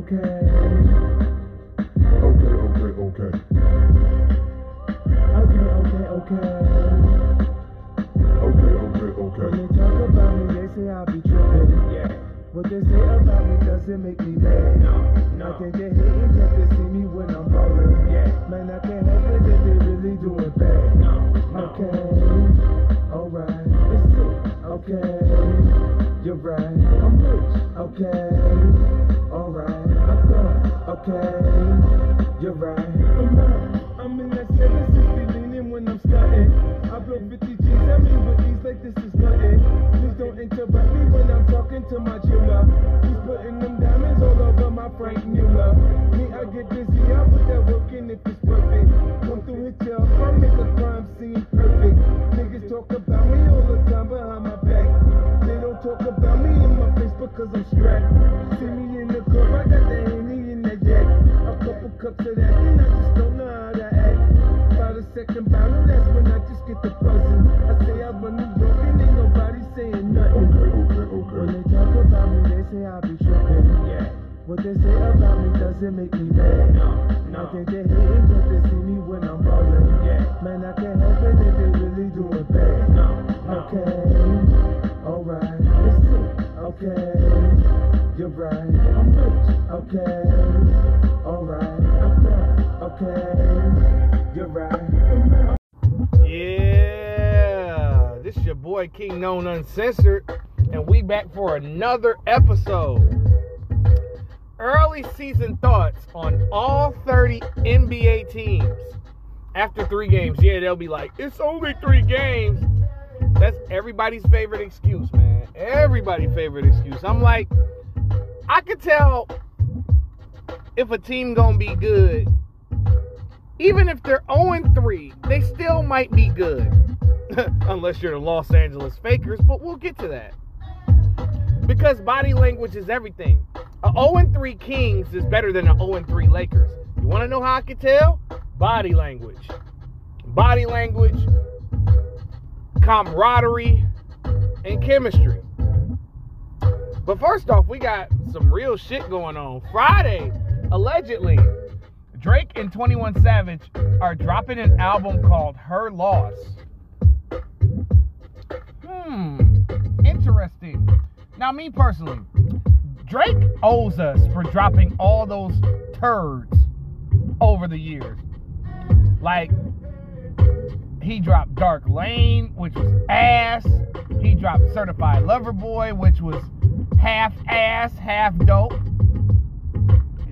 okay. Okay, okay, okay. Okay, okay, okay. Okay, okay, When okay. they talk about me, they say I be tripping. Yeah. What they say about me doesn't make me mad. No, I no. think they hating just to see me when I'm ballin'. Yeah. Man, I can't help it that they really doing bad. No, no. Okay, alright. Okay, you're right, I'm rich. Okay. Okay, you're right, I'm. I'm in that 760 leaning when I'm stunting. I blow 50 G's at me with ease like this is nothing. Please don't interrupt me when I'm talking to my jeweler. He's putting them diamonds all over my Franck Muller. Me, I get busy, I put that work in if it's worth it. Come through hit your I make a crime scene perfect. Niggas talk about me all the time behind my back. They don't talk about me in my face because I'm strapped. See the second bottle, that's when I just get the buzzing. I say I run New York and ain't nobody saying nothing. Okay, okay, When they talk about me, they say I be tripping. Yeah. What they say about me doesn't make me mad. No, I think they hating just to see me when I'm ballin'. Yeah. Man, I can't help it that they really doing bad. No, no. Okay, alright, it's. Okay, you're right, I'm rich. Okay, boy King Known Uncensored, and we back for another episode. Early season thoughts on all 30 NBA teams after three games. Yeah, they'll be like, it's only three games. That's everybody's favorite excuse, man. Everybody's favorite excuse. I'm like, I could tell if a team gonna be good even if they're 0 3, they still might be good. Unless you're the Los Angeles Fakers, but we'll get to that. Because body language is everything. A 0 3 Kings is better than a 0 3 Lakers. You want to know how I can tell? Body language. Body language, camaraderie, and chemistry. But first off, we got some real shit going on. Friday, allegedly, Drake and 21 Savage are dropping an album called Her Loss. Hmm, interesting. Now, me personally, Drake owes us for dropping all those turds over the years. Like, he dropped Dark Lane, which was ass. He dropped Certified Lover Boy, which was half ass, half dope.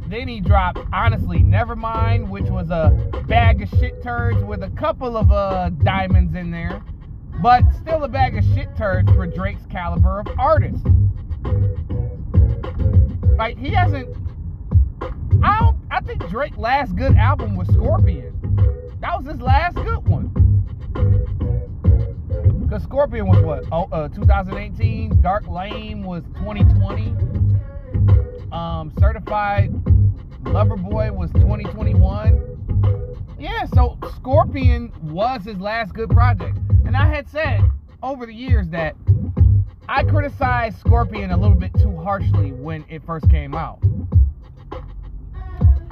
Then he dropped Honestly Nevermind, which was a bag of shit turds with a couple of uh, diamonds in there, but still a bag of shit turds for Drake's caliber of artist. Like he hasn't. I don't. I think Drake's last good album was Scorpion. That was his last good one. Cause Scorpion was what? Oh, uh, 2018. Dark Lane was 2020. Um, Certified Lover Boy was 2021. Yeah, so Scorpion was his last good project. And I had said over the years that I criticized Scorpion a little bit too harshly when it first came out.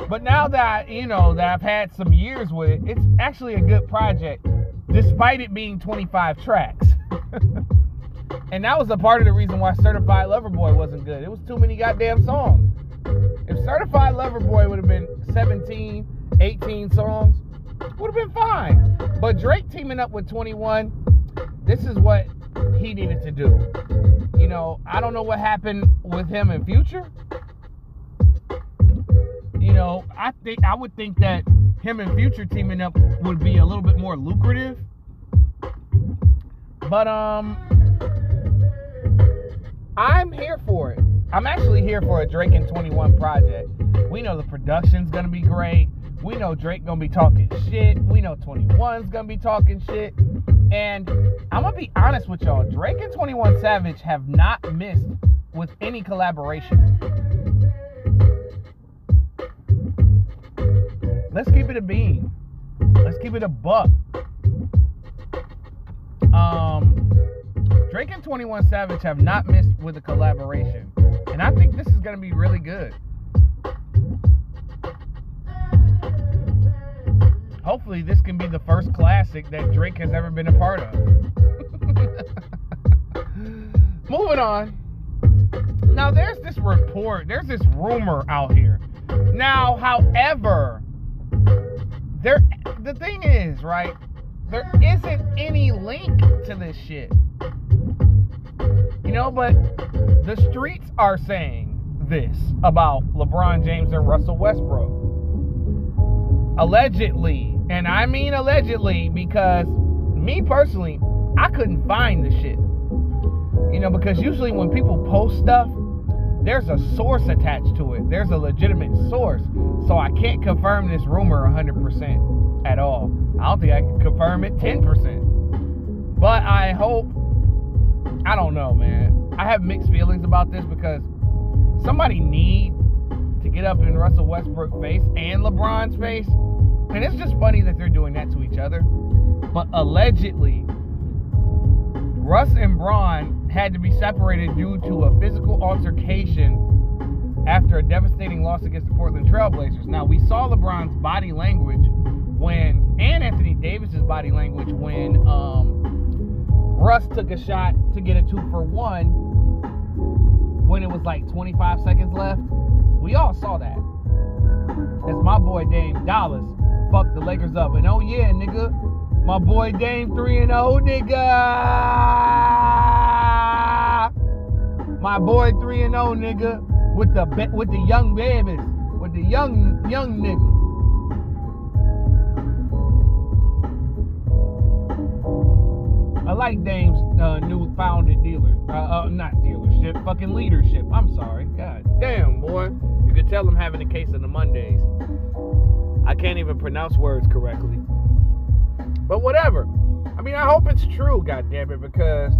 But now that, you know, that I've had some years with it, it's actually a good project, despite it being 25 tracks. and that was a part of the reason why Certified Lover Boy wasn't good. It was too many goddamn songs. If Certified Lover Boy would have been 17, 18 songs, would have been fine. But Drake teaming up with 21, this is what he needed to do. You know, I don't know what happened with him in future. You know, I think I would think that him and Future teaming up would be a little bit more lucrative. But um I'm here for it. I'm actually here for a Drake and 21 project. We know the production's gonna be great. We know Drake gonna be talking shit. We know 21's gonna be talking shit. And I'm gonna be honest with y'all. Drake and 21 Savage have not missed with any collaboration. Let's keep it a bean. Let's keep it a buck. Um, Drake and 21 Savage have not missed with a collaboration. And I think this is going to be really good. Hopefully this can be the first classic that Drake has ever been a part of. Moving on. Now there's this report, there's this rumor out here. Now, however, there the thing is, right? There isn't any link to this shit. You know, but the streets are saying this about LeBron James and Russell Westbrook. Allegedly, and I mean allegedly because me personally, I couldn't find the shit. You know, because usually when people post stuff, there's a source attached to it. There's a legitimate source. So I can't confirm this rumor 100% at all. I don't think I can confirm it 10%. But I hope, I don't know, man. I have mixed feelings about this because somebody need to get up in Russell Westbrook's face and LeBron's face. And it's just funny that they're doing that to each other. But allegedly, Russ and Bron had to be separated due to a physical altercation after a devastating loss against the Portland Trailblazers. Now, we saw LeBron's body language when, and Anthony Davis's body language when um, Russ took a shot to get a two for one when it was like 25 seconds left. We all saw that. As my boy Dame Dolla fucked the Lakers up. And oh yeah, nigga, my boy Dame 3 and 0, nigga. My boy 3 and 0, nigga, with the with the young babies, with the young young nigga. I like Dame's uh, new founded dealer, uh, uh, not dealership, fucking leadership. I'm sorry, God damn, boy. You could tell I'm having a case of the Mondays. I can't even pronounce words correctly. But whatever. I mean, I hope it's true, God damn it, because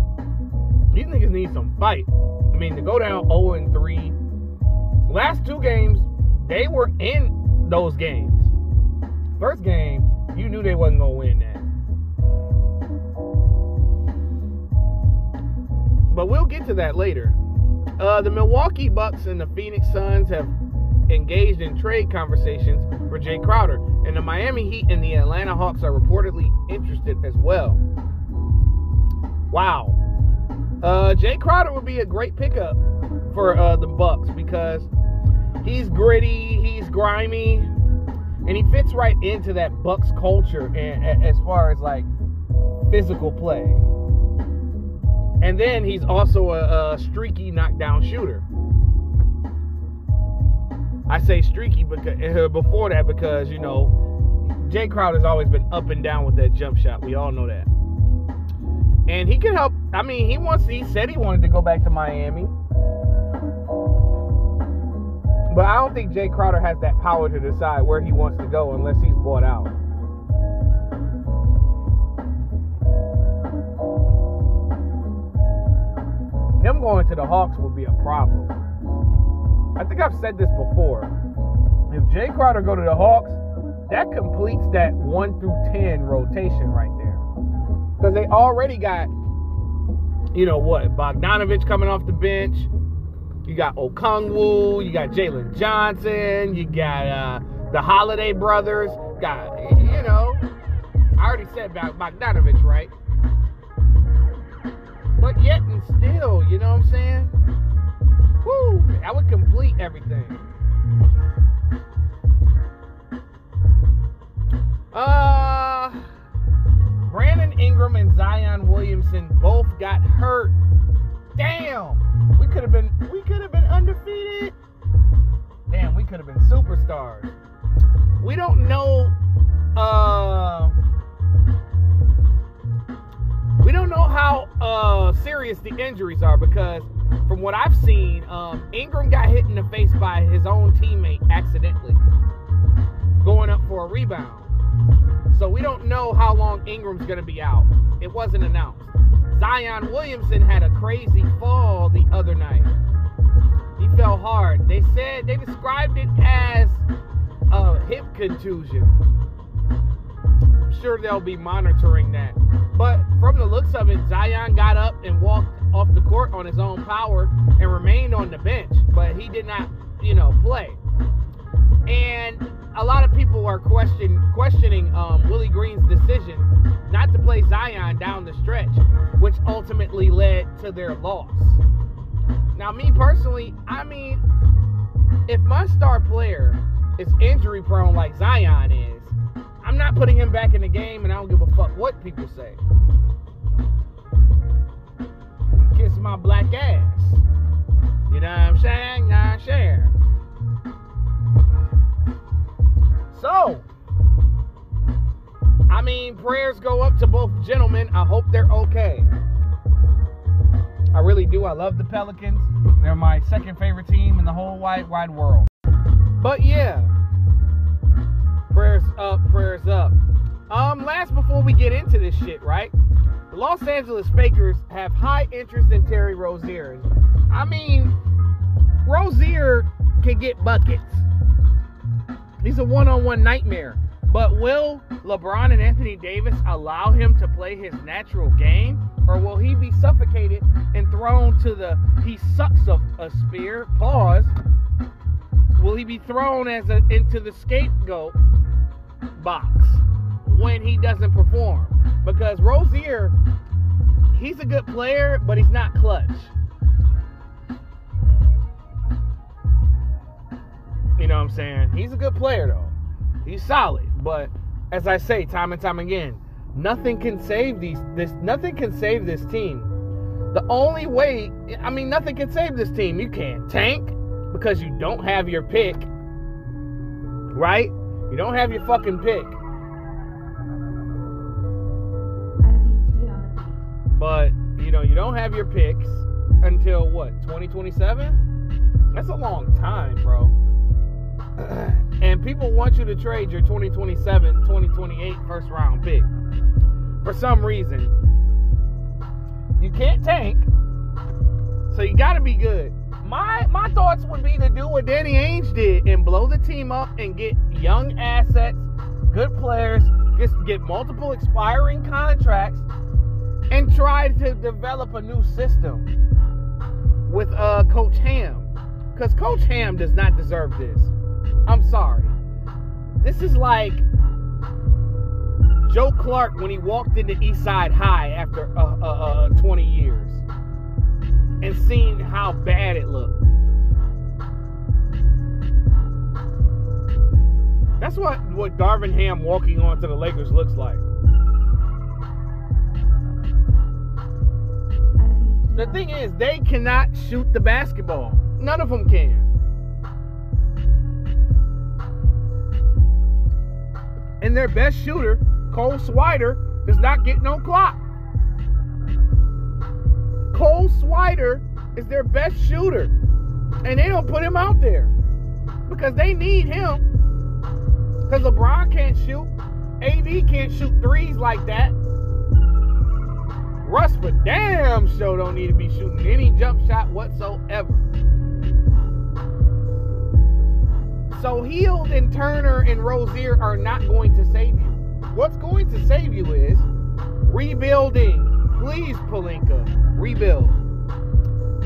these niggas need some fight. I mean, to go down 0 and 3. Last two games, they were in those games. First game, you knew they wasn't gonna win that. But we'll get to that later. Uh, the Milwaukee Bucks and the Phoenix Suns have engaged in trade conversations for Jae Crowder, and the Miami Heat and the Atlanta Hawks are reportedly interested as well. Wow. Uh, Jae Crowder would be a great pickup for uh, the Bucks because he's gritty, he's grimy, and he fits right into that Bucks culture as far as like physical play. And then he's also a, a streaky knockdown shooter. I say streaky because before that because you know Jae Crowder has always been up and down with that jump shot. We all know that. And he can help. I mean, he wants. He said he wanted to go back to Miami, but I don't think Jae Crowder has that power to decide where he wants to go unless he's bought out. Him going to the Hawks would be a problem. I think I've said this before. If Jae Crowder go to the Hawks, that completes that one through ten rotation right there. Because they already got, you know what, Bogdanovich coming off the bench. You got Okongwu, you got Jalen Johnson, you got uh, the Holiday brothers. Got you know, I already said about Bogdanovich, right? But yet and still, you know what I'm saying? Woo! That would complete everything. Uh Brandon Ingram and Zion Williamson both got hurt. Damn! We could have been we could have been undefeated. Damn, we could have been superstars. We don't know uh we don't know how uh, serious the injuries are because from what I've seen, um, Ingram got hit in the face by his own teammate accidentally, going up for a rebound. So we don't know how long Ingram's going to be out. It wasn't announced. Zion Williamson had a crazy fall the other night. He fell hard. They said they described it as a hip contusion. I'm sure they'll be monitoring that. But from the looks of it, Zion got up and walked off the court on his own power and remained on the bench, but he did not, you know, play. And a lot of people are question, questioning um, Willie Green's decision not to play Zion down the stretch, which ultimately led to their loss. Now, me personally, I mean, if my star player is injury prone like Zion is, I'm not putting him back in the game, and I don't give a fuck what people say. Kiss my black ass. You know what I'm saying? Nah, I'm saying. So, I mean, prayers go up to both gentlemen. I hope they're okay. I really do. I love the Pelicans. They're my second favorite team in the whole wide wide world. But yeah, prayers up, prayers up. Um, last before we get into this shit, right? The Los Angeles Fakers have high interest in Terry Rozier. I mean, Rozier can get buckets. He's a one-on-one nightmare. But will LeBron and Anthony Davis allow him to play his natural game? Or will he be suffocated and thrown to the he sucks of a spear? Pause. Will he be thrown as a into the scapegoat box when he doesn't perform? Because Rozier, he's a good player, but he's not clutch. You know what I'm saying? He's a good player though. He's solid, but as I say time and time again, nothing can save these this nothing can save this team. The only way, I mean nothing can save this team. You can't tank because you don't have your pick. Right? You don't have your fucking pick. But, you know, you don't have your picks until what? 2027? That's a long time, bro. and people want you to trade your 2027, 2028 first round pick for some reason. You can't tank, so you got to be good. My my thoughts would be to do what Danny Ainge did and blow the team up and get young assets, good players, just get multiple expiring contracts, and tried to develop a new system with uh, Coach Ham, because Coach Ham does not deserve this. I'm sorry. This is like Joe Clark when he walked into Eastside High after uh, uh, uh, 20 years and seen how bad it looked. That's what, what Darvin Ham walking onto the Lakers looks like. The thing is, they cannot shoot the basketball. None of them can. and their best shooter, Cole Swider, does not get no clock. Cole Swider is their best shooter, and they don't put him out there because they need him. Because LeBron can't shoot, AD can't shoot threes like that. Russ for damn show don't need to be shooting any jump shot whatsoever. So Hield and Turner and Rozier are not going to save you. What's going to save you is rebuilding. Please, Pelinka, rebuild.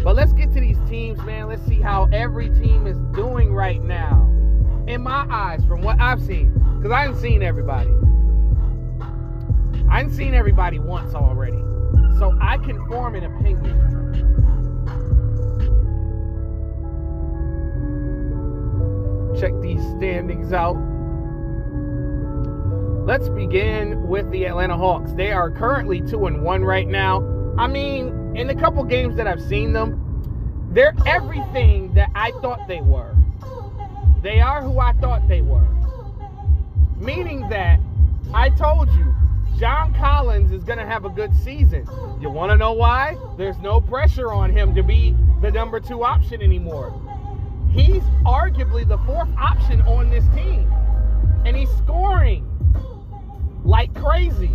But let's get to these teams, man. Let's see how every team is doing right now. In my eyes, from what I've seen, because I haven't seen everybody. I haven't seen everybody once already. So I can form an opinion. check these standings out. Let's begin with the Atlanta Hawks. They are currently 2 and 1 right now. I mean, in the couple games that I've seen them, they're everything that I thought they were. They are who I thought they were. Meaning that I told you John Collins is going to have a good season. You want to know why? There's no pressure on him to be the number two option anymore he's arguably the fourth option on this team. And he's scoring like crazy.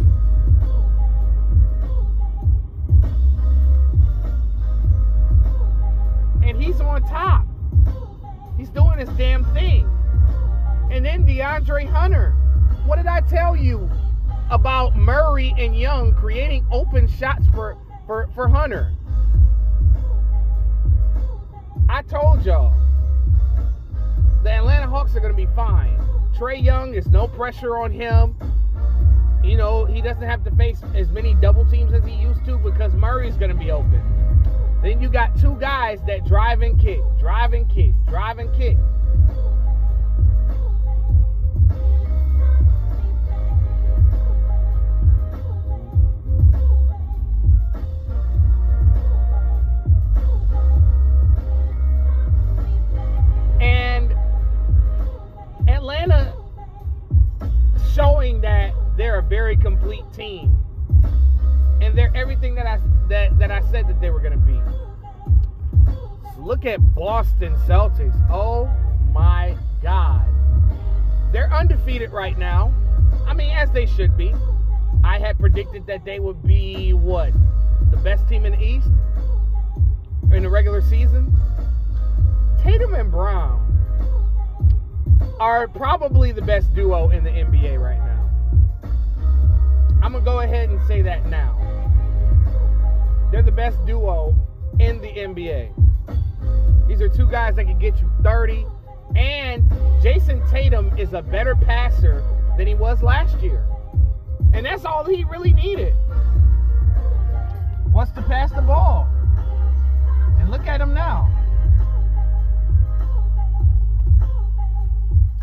And he's on top. He's doing his damn thing. And then DeAndre Hunter. What did I tell you about Murray and Young creating open shots for, for, for Hunter? I told y'all the Atlanta Hawks are going to be fine. Trae Young, there's no pressure on him. You know, he doesn't have to face as many double teams as he used to because Murray's going to be open. Then you got two guys that drive and kick, drive and kick, drive and kick. Boston Celtics. Oh my god. They're undefeated right now. I mean, as they should be. I had predicted that they would be what? The best team in the East? In the regular season? Tatum and Brown are probably the best duo in the NBA right now. I'm going to go ahead and say that now. They're the best duo in the NBA. These are two guys that can get you 30. And Jayson Tatum is a better passer than he was last year. And that's all he really needed. Was to pass the ball. And look at him now.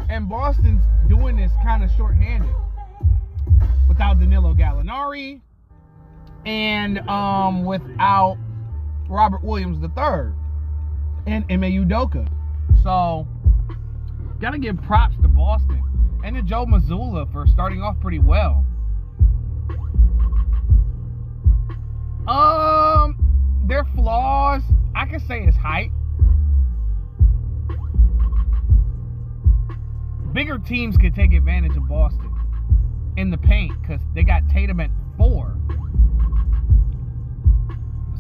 And Boston's doing this kind of shorthanded without Danilo Gallinari and um, without Robert Williams III and Ime Udoka. So, gotta give props to Boston and to Joe Mazzulla for starting off pretty well. Um, their flaws, I can say, is height. Bigger teams could take advantage of Boston in the paint because they got Tatum at four.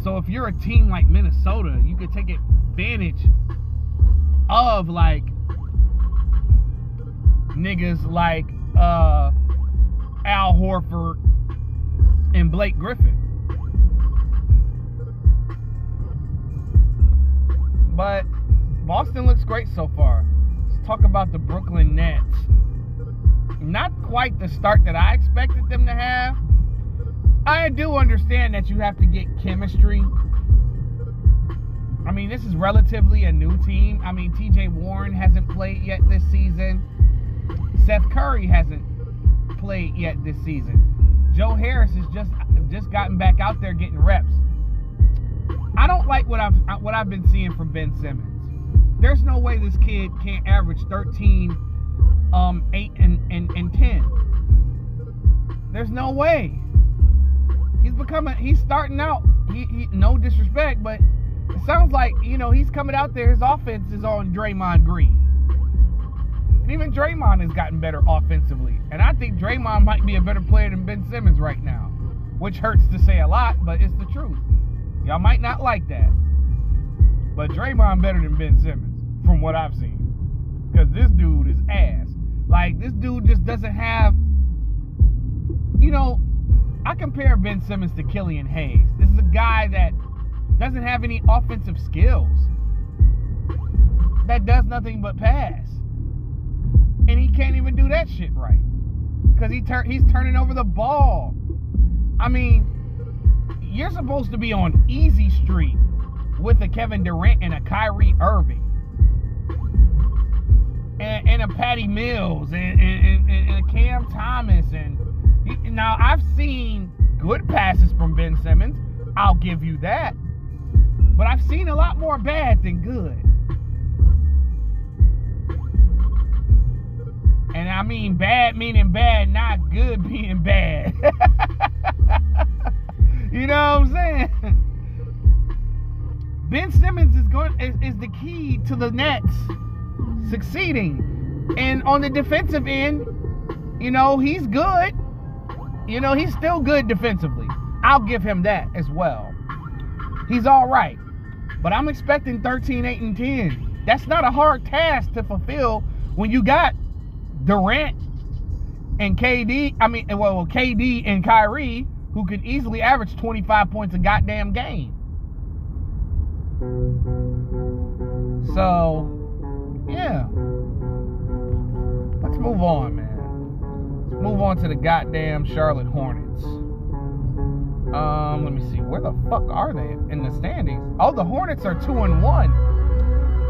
So if you're a team like Minnesota, you could take advantage of like niggas like uh, Al Horford and Blake Griffin. But Boston looks great so far. Let's talk about the Brooklyn Nets. Not quite the start that I expected them to have. I do understand that you have to get chemistry. I mean, this is relatively a new team. I mean, TJ Warren hasn't played yet this season. Seth Curry hasn't played yet this season. Joe Harris has just just gotten back out there getting reps. I don't like what I've what I've been seeing from Ben Simmons. There's no way this kid can't average 13, um, 8 and, and, and 10. There's no way. He's becoming he's starting out. He, he no disrespect, but it sounds like, you know, he's coming out there, his offense is on Draymond Green. And even Draymond has gotten better offensively. And I think Draymond might be a better player than Ben Simmons right now. Which hurts to say a lot, but it's the truth. Y'all might not like that. But Draymond better than Ben Simmons, from what I've seen. Because this dude is ass. Like, this dude just doesn't have. You know, I compare Ben Simmons to Killian Hayes. This is a guy that doesn't have any offensive skills. That does nothing but pass. And he can't even do that shit right. Because he tur- he's turning over the ball. I mean, you're supposed to be on easy street with a Kevin Durant and a Kyrie Irving. And, and a Patty Mills and, and, and, a Cam Thomas. And now I've seen good passes from Ben Simmons. I'll give you that. But I've seen a lot more bad than good. And I mean bad meaning bad, not good being bad. you know what I'm saying? Ben Simmons is going is, is the key to the Nets succeeding. And on the defensive end, you know, he's good. You know, he's still good defensively. I'll give him that as well. He's all right. But I'm expecting 13, 8, and 10. That's not a hard task to fulfill when you got Durant and KD, I mean, well, KD and Kyrie, who could easily average 25 points a goddamn game. So, yeah. Let's move on, man. Let's move on to the goddamn Charlotte Hornets. Um, let me see. Where the fuck are they in the standings? Oh, the Hornets are two and one.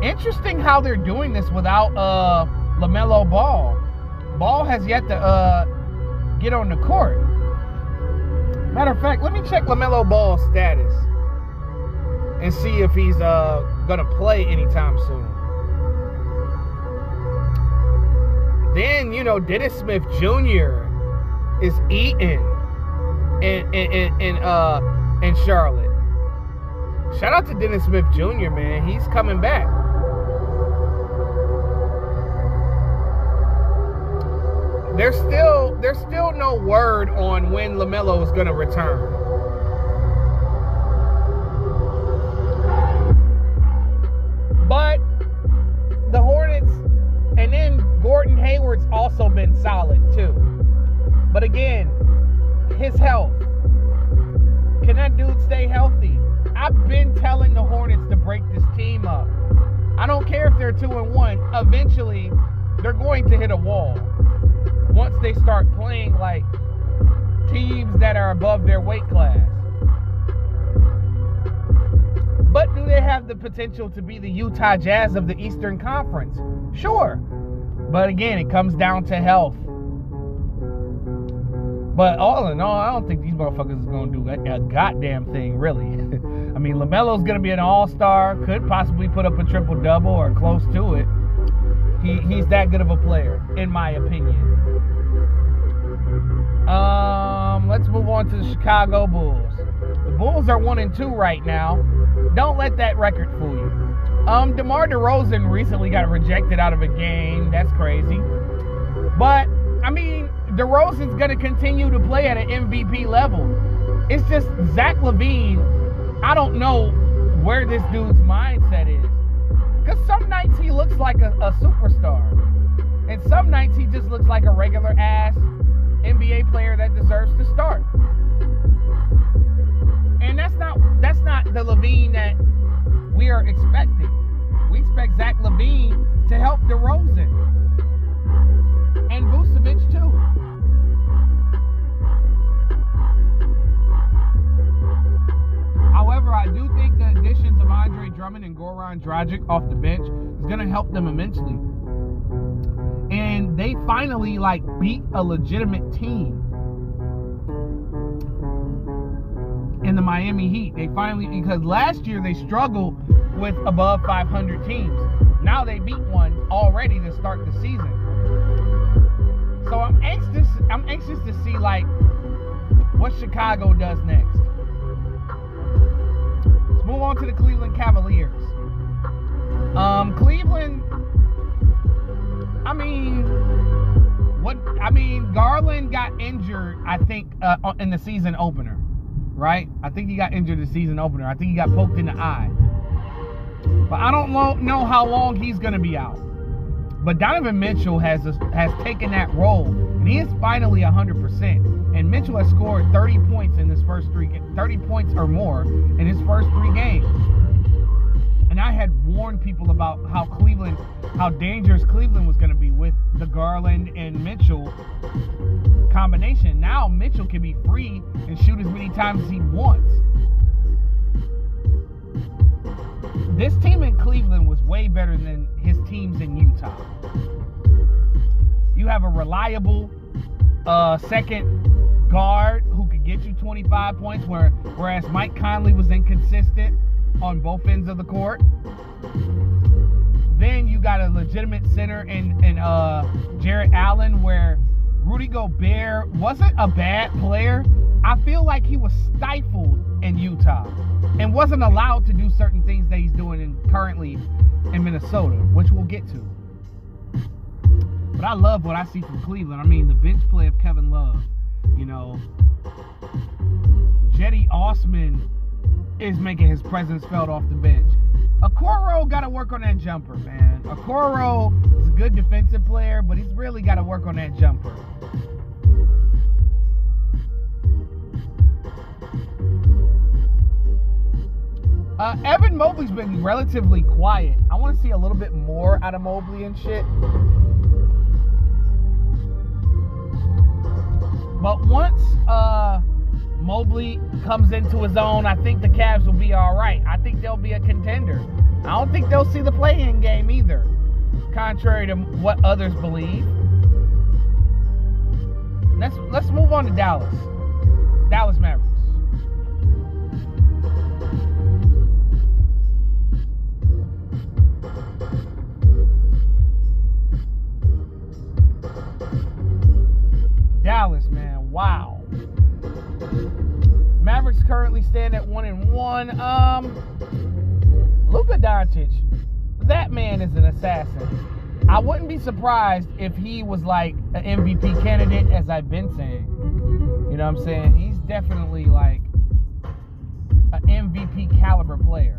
Interesting how they're doing this without uh LaMelo Ball. Ball has yet to uh get on the court. Matter of fact, let me check LaMelo Ball's status and see if he's uh gonna play anytime soon. Then you know Dennis Smith Jr. is eating in in, in, uh in Charlotte. Shout out to Dennis Smith Jr. Man, he's coming back. There's still there's still no word on when LaMelo is gonna return. But the Hornets and then Gordon Hayward's also been solid too. But again, his health. Can that dude stay healthy? I've been telling the Hornets to break this team up. I don't care if they're two and one. Eventually, they're going to hit a wall once they start playing like teams that are above their weight class. But do they have the potential to be the Utah Jazz of the Eastern Conference? Sure. But again, it comes down to health. But all in all, I don't think these motherfuckers is gonna do a, a goddamn thing, really. I mean, Lamelo's gonna be an all-star, could possibly put up a triple double or close to it. He, he's that good of a player, in my opinion. Um, let's move on to the Chicago Bulls. The Bulls are one and two right now. Don't let that record fool you. Um, DeMar DeRozan recently got rejected out of a game. That's crazy. But I mean, DeRozan's gonna continue to play at an MVP level. It's just Zach LaVine. I don't know where this dude's mindset is. Because some nights he looks like a, a superstar. And some nights he just looks like a regular ass NBA player that deserves to start. And that's not that's not the LaVine that we are expecting. We expect Zach LaVine to help DeRozan and Vucevic too. However, I do think the additions of Andre Drummond and Goran Dragic off the bench is going to help them immensely. And they finally like beat a legitimate team in the Miami Heat. They finally because last year they struggled with above 500 teams. Now they beat one already to start the season. So I'm anxious. I'm anxious to see like what Chicago does next. Let's move on to the Cleveland Cavaliers. Um, Cleveland. I mean, what? I mean, Garland got injured. I think uh, in the season opener, right? I think he got injured the season opener. I think he got poked in the eye. But I don't know how long he's going to be out. But Donovan Mitchell has has taken that role, and he is finally 100%. And Mitchell has scored 30 points in his first three, 30 points or more in his first three games. And I had warned people about how Cleveland, how dangerous Cleveland was going to be with the Garland and Mitchell combination. Now Mitchell can be free and shoot as many times as he wants. This team in Cleveland was way better than his teams in Utah. You have a reliable uh, second guard who could get you 25 points, where, whereas Mike Conley was inconsistent on both ends of the court. Then you got a legitimate center in, in uh, Jarrett Allen, where Rudy Gobert wasn't a bad player. I feel like he was stifled in Utah and wasn't allowed to do certain things that he's doing in, currently in Minnesota, which we'll get to. But I love what I see from Cleveland. I mean, the bench play of Kevin Love, you know, Cedi Osman is making his presence felt off the bench. Okoro got to work on that jumper, man. Okoro is a good defensive player, but he's really got to work on that jumper. Uh, Evan Mobley's been relatively quiet. I want to see a little bit more out of Mobley and shit. But once uh, Mobley comes into his own, I think the Cavs will be all right. I think they'll be a contender. I don't think they'll see the play-in game either, contrary to what others believe. Let's let's move on to Dallas. Dallas Mavericks. And. Um, Luka Doncic, that man is an assassin. I wouldn't be surprised if he was like an MVP candidate, as I've been saying. You know what I'm saying? He's definitely like an MVP caliber player.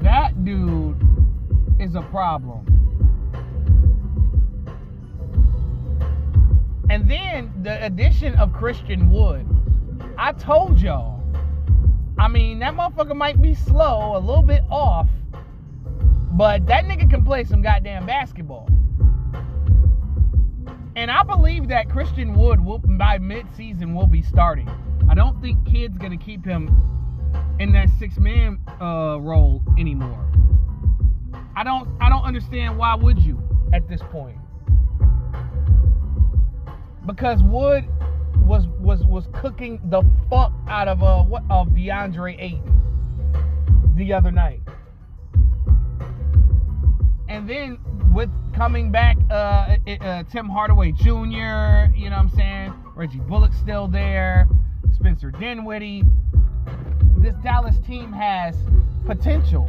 That dude is a problem. And then the addition of Christian Wood. I told y'all. I mean, that motherfucker might be slow, a little bit off, but that nigga can play some goddamn basketball. And I believe that Christian Wood will by mid-season will be starting. I don't think Kidd's gonna keep him in that six-man uh, role anymore. I don't I don't understand why would you at this point? Because Wood was was was cooking the fuck out of uh what of DeAndre Ayton the other night. And then with coming back uh, uh, Tim Hardaway Jr., you know what I'm saying? Reggie Bullock's still there, Spencer Dinwiddie. This Dallas team has potential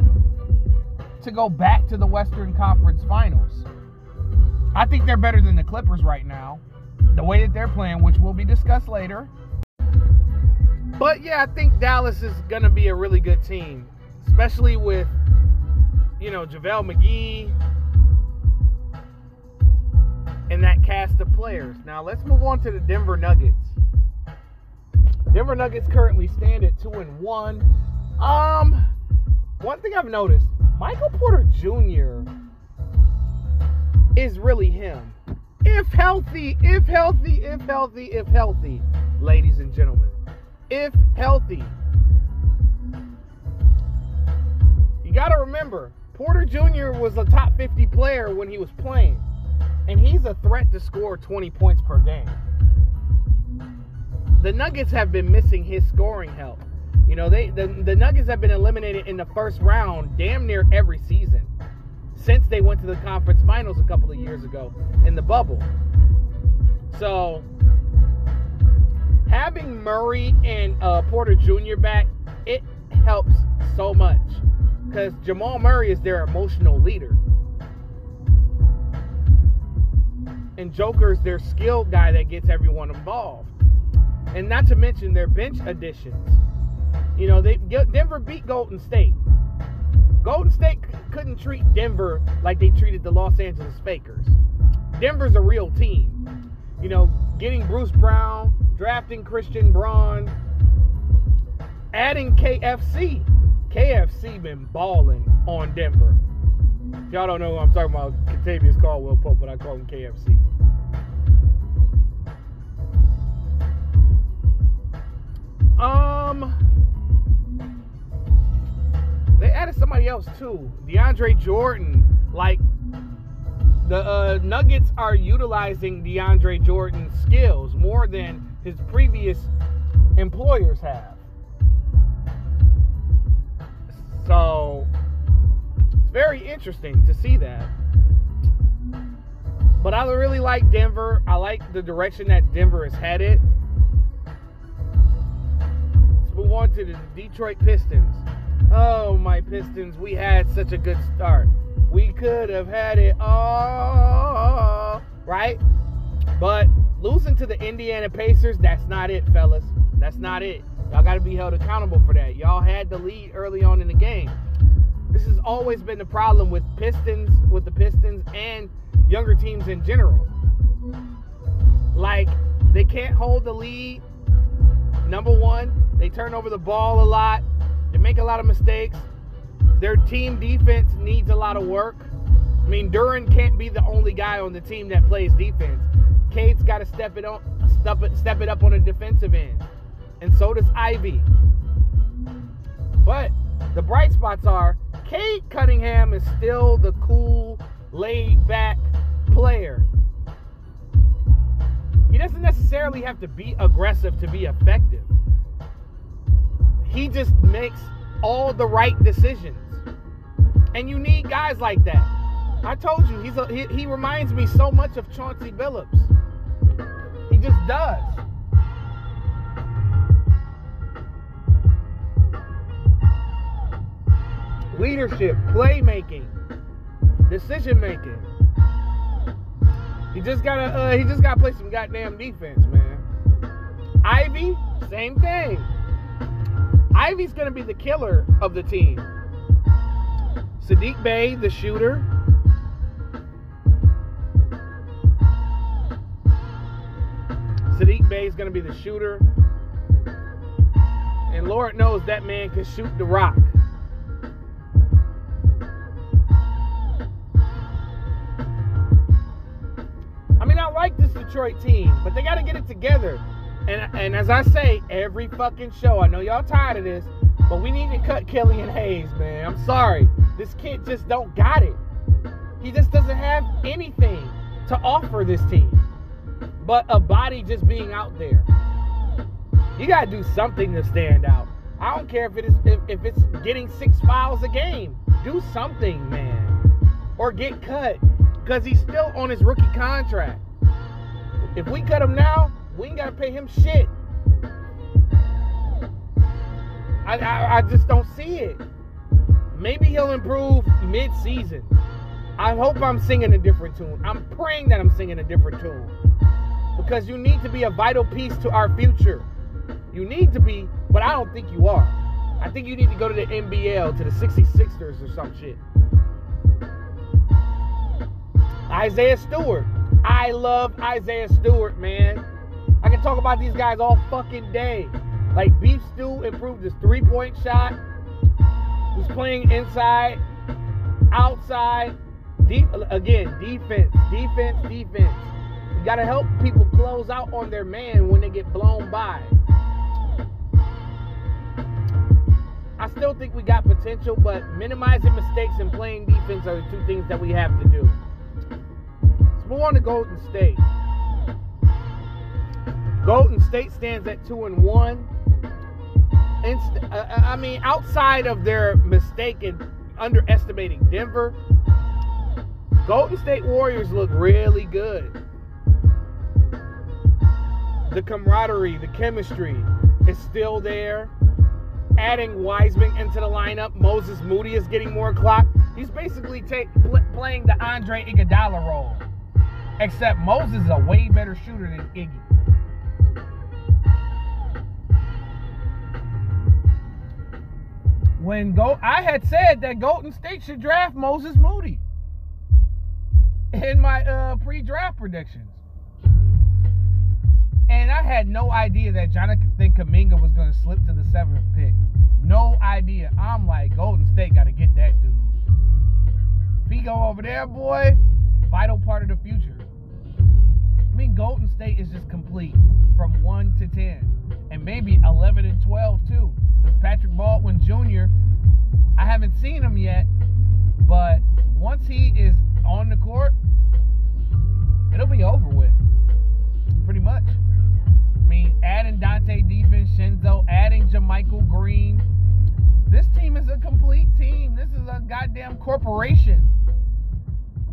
to go back to the Western Conference Finals. I think they're better than the Clippers right now. The way that they're playing, which will be discussed later. But yeah, I think Dallas is going to be a really good team, especially with, you know, JaVale McGee and that cast of players. Now, let's move on to the Denver Nuggets. Denver Nuggets currently stand at 2 and 1. Um, one thing I've noticed, Michael Porter Jr. is really him. If healthy, if healthy, if healthy, if healthy, ladies and gentlemen. If healthy. You got to remember, Porter Jr. was a top 50 player when he was playing. And he's a threat to score 20 points per game. The Nuggets have been missing his scoring help. You know, they the, the Nuggets have been eliminated in the first round damn near every season since they went to the conference finals a couple of years ago in the bubble. So having Murray and uh, Porter Jr. back, it helps so much because Jamal Murray is their emotional leader. And Joker's their skilled guy that gets everyone involved. And not to mention their bench additions. You know, they Denver beat Golden State. Golden State couldn't treat Denver like they treated the Los Angeles Fakers. Denver's a real team. You know, getting Bruce Brown, drafting Christian Braun, adding KFC. KFC been balling on Denver. Y'all don't know who I'm talking about, Kentavious Caldwell Pope, but I call him KFC. Um, they added somebody else too, DeAndre Jordan. Like the uh, Nuggets are utilizing DeAndre Jordan's skills more than his previous employers have. So it's very interesting to see that. But I really like Denver. I like the direction that Denver is headed. Let's move on to the Detroit Pistons. Oh, my Pistons, we had such a good start. We could have had it all, right? But losing to the Indiana Pacers, that's not it, fellas. That's not it. Y'all got to be held accountable for that. Y'all had the lead early on in the game. This has always been the problem with Pistons, with the Pistons and younger teams in general. Like, they can't hold the lead. Number one, they turn over the ball a lot. They make a lot of mistakes. Their team defense needs a lot of work. I mean, Duren can't be the only guy on the team that plays defense. Cade's got to step it on, step it, step it up on the defensive end, and so does Ivey. But the bright spots are Cade Cunningham is still the cool, laid back player. He doesn't necessarily have to be aggressive to be effective. He just makes all the right decisions. And you need guys like that. I told you, he's a, he, he reminds me so much of Chauncey Billups. He just does. Leadership, playmaking, decision making. He just gotta uh, he just gotta play some goddamn defense, man. Ivey, same thing. Ivey's gonna be the killer of the team. Sadiq Bey, the shooter. Sadiq Bey is gonna be the shooter. And Lord knows that man can shoot the rock. I mean, I like this Detroit team, but they got to get it together. And and as I say every fucking show, I know y'all tired of this, but we need to cut Killian Hayes, man. I'm sorry, this kid just don't got it. He just doesn't have anything to offer this team, but a body just being out there. You gotta do something to stand out. I don't care if it is if, if it's getting six fouls a game. Do something, man, or get cut because he's still on his rookie contract. If we cut him now, we ain't gotta pay him shit. I, I, I just don't see it. Maybe he'll improve mid-season. I hope I'm singing a different tune. I'm praying that I'm singing a different tune. Because you need to be a vital piece to our future. You need to be, but I don't think you are. I think you need to go to the NBL, to the 66ers or some shit. Isaiah Stewart. I love Isaiah Stewart, man. Can talk about these guys all fucking day. Like Beef Stew improved his three-point shot. He's playing inside, outside. Deep again, defense, defense, defense. You gotta help people close out on their man when they get blown by. I still think we got potential, but minimizing mistakes and playing defense are the two things that we have to do. Let's move on to Golden State. Golden State stands at two and one. Inst- uh, I mean, outside of their mistake in underestimating Denver, Golden State Warriors look really good. The camaraderie, the chemistry is still there. Adding Wiseman into the lineup, Moses Moody is getting more clock. He's basically take, pl- playing the Andre Iguodala role, except Moses is a way better shooter than Iggy. When go, I had said that Golden State should draft Moses Moody in my uh, pre-draft predictions. And I had no idea that Jonathan Kuminga was going to slip to the seventh pick. No idea. I'm like, Golden State got to get that dude. If he go over there, boy, vital part of the future. I mean, Golden State is just complete from 1 to 10. And maybe 11 and 12, too. Patrick Baldwin Jr., I haven't seen him yet. But once he is on the court, it'll be over with. Pretty much. I mean, adding Donte DiVincenzo, adding JaMychal Green. This team is a complete team. This is a goddamn corporation.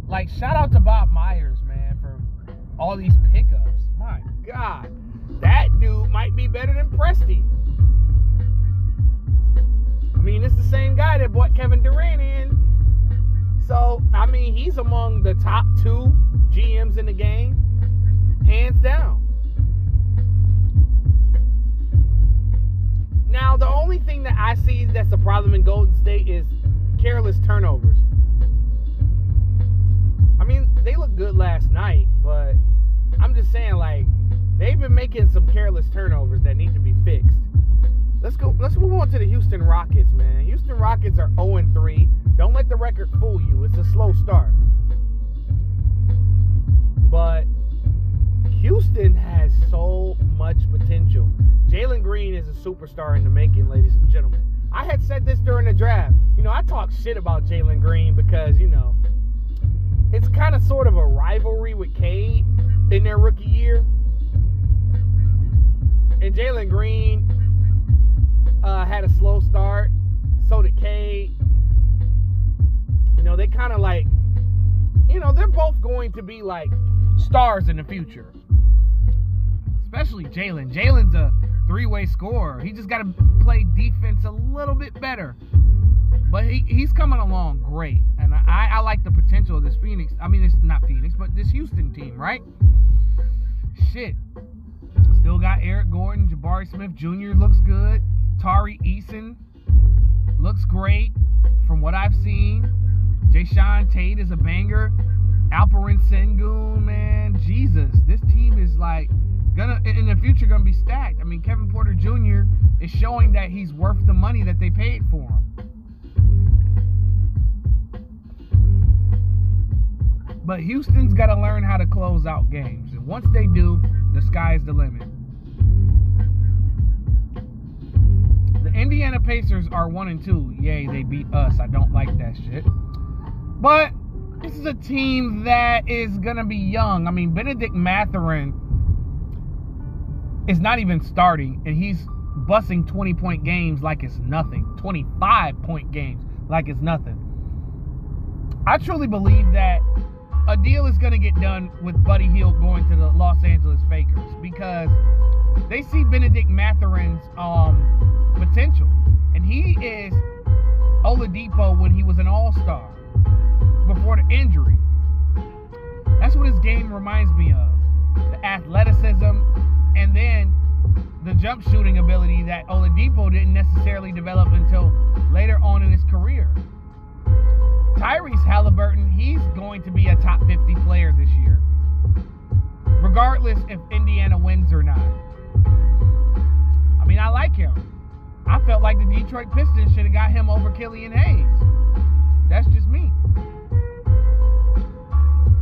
Like, shout out to Bob Myers, I mean, he's among the top two GMs in the game, hands down. Now, the only thing that I see that's a problem in Golden State is careless turnovers. I mean, they look good last night, but I'm just saying, like, they've been making some careless turnovers that need to be fixed. Let's go. Let's move on to the Houston Rockets, man. Houston Rockets are 0 3. Don't let the record fool you. It's a slow start. But Houston has so much potential. Jalen Green is a superstar in the making, ladies and gentlemen. I had said this during the draft. You know, I talk shit about Jalen Green because, you know, it's kind of sort of a rivalry with Cade in their rookie year. And Jalen Green uh, had a slow start. So did Cade. You know, they kind of like, you know, they're both going to be like stars in the future. Especially Jalen. Jalen's a three way scorer. He just got to play defense a little bit better. But he, he's coming along great. And I, I like the potential of this Phoenix. I mean, it's not Phoenix, but this Houston team, right? Shit. Still got Eric Gordon. Jabari Smith Jr. looks good. Tari Eason looks great from what I've seen. Jae'Sean Tate is a banger. Alperen Sengun, man, Jesus, this team is like gonna in the future gonna be stacked. I mean, Kevin Porter Jr. is showing that he's worth the money that they paid for him. But Houston's got to learn how to close out games, and once they do, the sky's the limit. Indiana Pacers are one and two. Yay, they beat us. I don't like that shit. But this is a team that is gonna be young. I mean, Bennedict Mathurin is not even starting, and he's bussing 20 point games like it's nothing, 25 point games like it's nothing. I truly believe that a deal is going to get done with Buddy Hield going to the Los Angeles Fakers because they see Bennedict Mathurin's um, potential, and he is Oladipo when he was an All Star before the injury. That's what his game reminds me of the athleticism and then the jump shooting ability that Oladipo didn't necessarily develop until later on in his career. Tyrese Halliburton, he's going to be a top 50 player this year, regardless if Indiana wins or not. I mean, I like him. I felt like the Detroit Pistons should have got him over Killian Hayes. That's just me.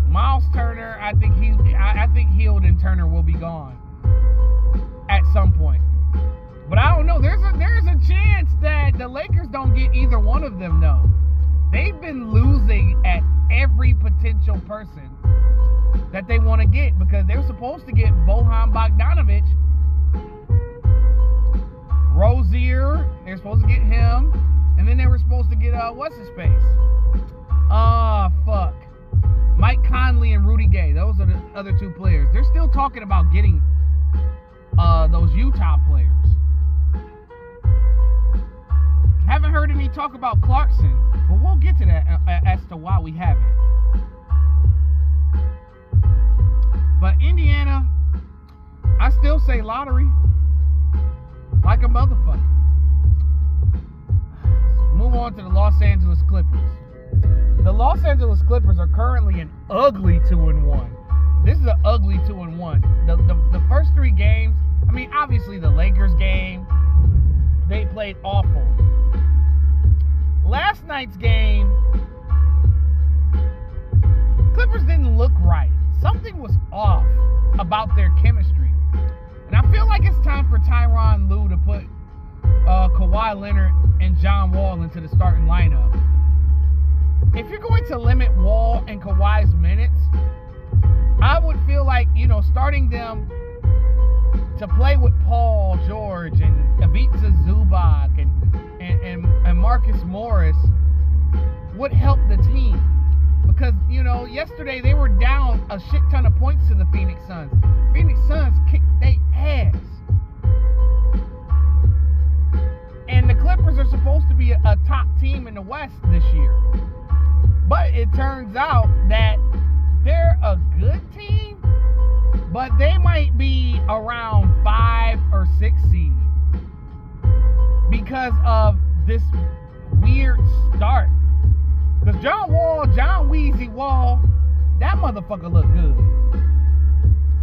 Miles Turner, I think he, I, I think Hield and Turner will be gone at some point. But I don't know. There's a there's a chance that the Lakers don't get either one of them though. They've been losing at every potential person that they want to get because they're supposed to get Bojan Bogdanovic, Rozier. They're supposed to get him, and then they were supposed to get uh what's his face? Ah, uh, fuck. Mike Conley and Rudy Gay. Those are the other two players. They're still talking about getting uh, those Utah players. Haven't heard any talk about Clarkson, but we'll get to that uh, as to why we haven't. But Indiana, I still say lottery. Like a motherfucker. Move on to the Los Angeles Clippers. The Los Angeles Clippers are currently an ugly two and one. This is an ugly two and one. The, the the first three games, I mean, obviously the Lakers game, they played awful. Last night's game, Clippers didn't look right. Something was off about their chemistry. And I feel like it's time for Tyronn Lue to put uh, Kawhi Leonard and John Wall into the starting lineup. If you're going to limit Wall and Kawhi's minutes, I would feel like, you know, starting them to play with Paul George and Ivica Zubac and, and, and, and Marcus Morris would help the team. Because, you know, yesterday they were down a shit ton of points to the Phoenix Suns. Phoenix Suns kicked their ass. And the Clippers are supposed to be a, a top team in the West this year. But it turns out that they're a good team, but they might be around five or six seed because of this weird start. Because John Wall, John Weezy Wall, that motherfucker look good.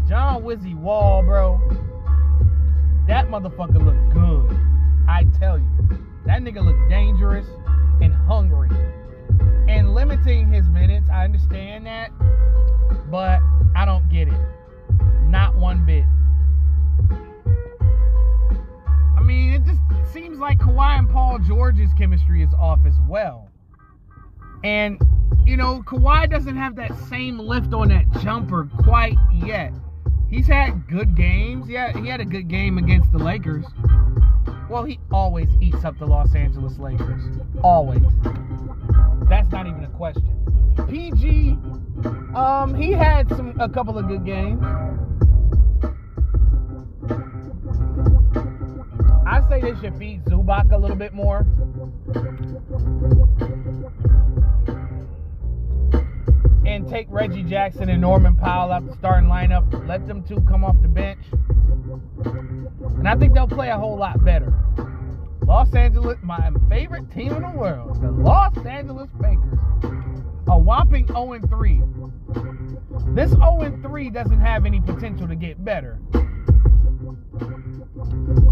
John Wizzy Wall, bro, that motherfucker look good. I tell you, that nigga look dangerous and hungry. And limiting his minutes, I understand that. But I don't get it. Not one bit. I mean, it just seems like Kawhi and Paul George's chemistry is off as well. And, you know, Kawhi doesn't have that same lift on that jumper quite yet. He's had good games. Yeah, he had a good game against the Lakers. Well, he always eats up the Los Angeles Lakers. Always. That's not even a question. PG, um, he had some a couple of good games. I say they should feed Zubac a little bit more. Take Reggie Jackson and Norman Powell out the starting lineup. Let them two come off the bench. And I think they'll play a whole lot better. Los Angeles, my favorite team in the world, the Los Angeles Lakers, a whopping 0 3. This 0 3 doesn't have any potential to get better.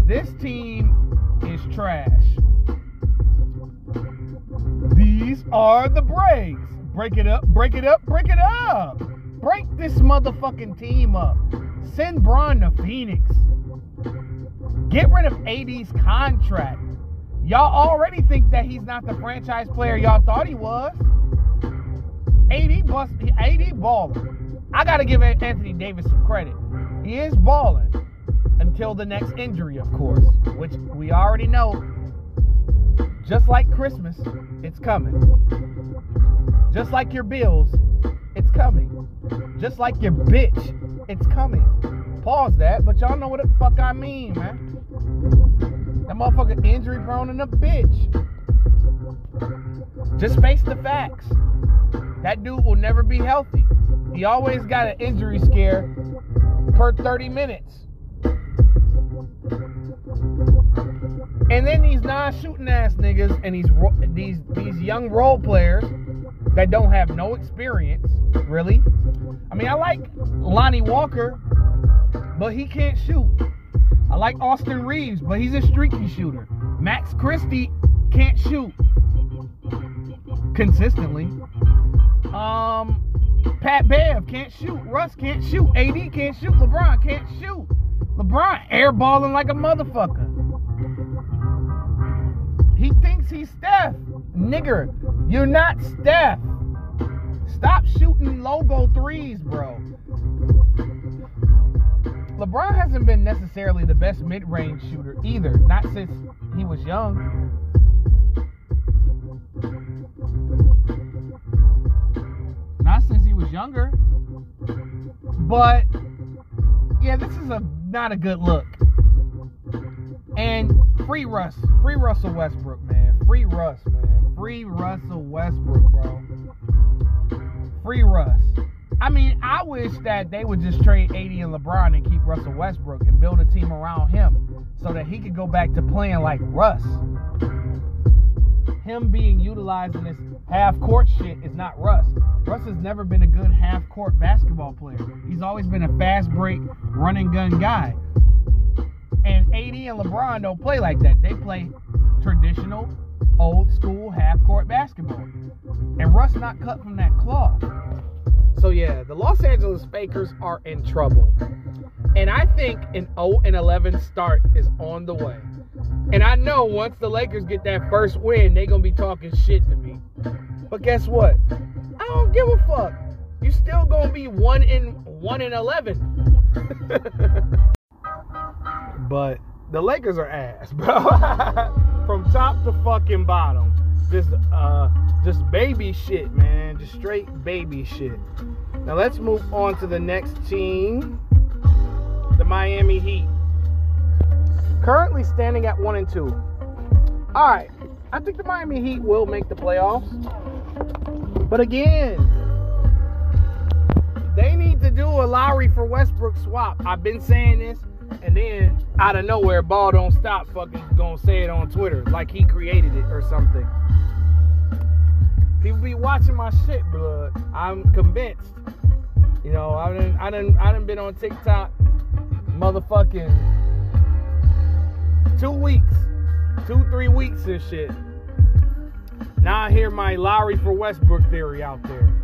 This team is trash. These are the breaks. Break it up, break it up, break it up. Break this motherfucking team up. Send Bron to Phoenix. Get rid of AD's contract. Y'all already think that he's not the franchise player y'all thought he was. AD bust, AD balling. I gotta give Anthony Davis some credit. He is balling until the next injury, of course, which we already know. Just like Christmas, it's coming. Just like your bills, it's coming. Just like your bitch, it's coming. Pause that, but y'all know what the fuck I mean, man. That motherfucker injury prone and a bitch. Just face the facts. That dude will never be healthy. He always got an injury scare per 30 minutes. And then these non-shooting ass niggas and these these these young role players that don't have no experience, really. I mean, I like Lonnie Walker, but he can't shoot. I like Austin Reaves, but he's a streaky shooter. Max Christie can't shoot consistently. Um, Pat Bev can't shoot. Russ can't shoot. AD can't shoot. LeBron can't shoot. LeBron airballing like a motherfucker. He thinks he's Steph. Nigger, you're not Steph. Stop shooting logo threes, bro. LeBron hasn't been necessarily the best mid-range shooter either, not since he was young. Not since he was younger. But yeah, this is a not a good look. And free Russ, free Russell Westbrook, man. Free Russ, man. Free Russell Westbrook, bro. Free Russ. I mean, I wish that they would just trade AD and LeBron and keep Russell Westbrook and build a team around him so that he could go back to playing like Russ. Him being utilized in this half court shit is not Russ. Russ has never been a good half court basketball player. He's always been a fast break, running gun guy. And AD and LeBron don't play like that. They play traditional, old school half court basketball. And Russ not cut from that cloth. So yeah, the Los Angeles Fakers are in trouble. And I think an 0 and 11 start is on the way. And I know once the Lakers get that first win, they're gonna be talking shit to me. But guess what? I don't give a fuck. You still gonna be one in one in eleven. but the Lakers are ass, bro. From top to fucking bottom. Just uh just baby shit, man. Just straight baby shit. Now let's move on to the next team. The Miami Heat. Currently standing at one and two. Alright. I think the Miami Heat will make the playoffs. But again, they need to do a Lowry for Westbrook swap. I've been saying this, and then out of nowhere, ball don't stop fucking gonna say it on Twitter like he created it or something. People be watching my shit, blood. I'm convinced. You know, I didn't, I didn't, I didn't been on TikTok, motherfucking two weeks, two, three weeks and shit. Now I hear my Lowry for Westbrook theory out there.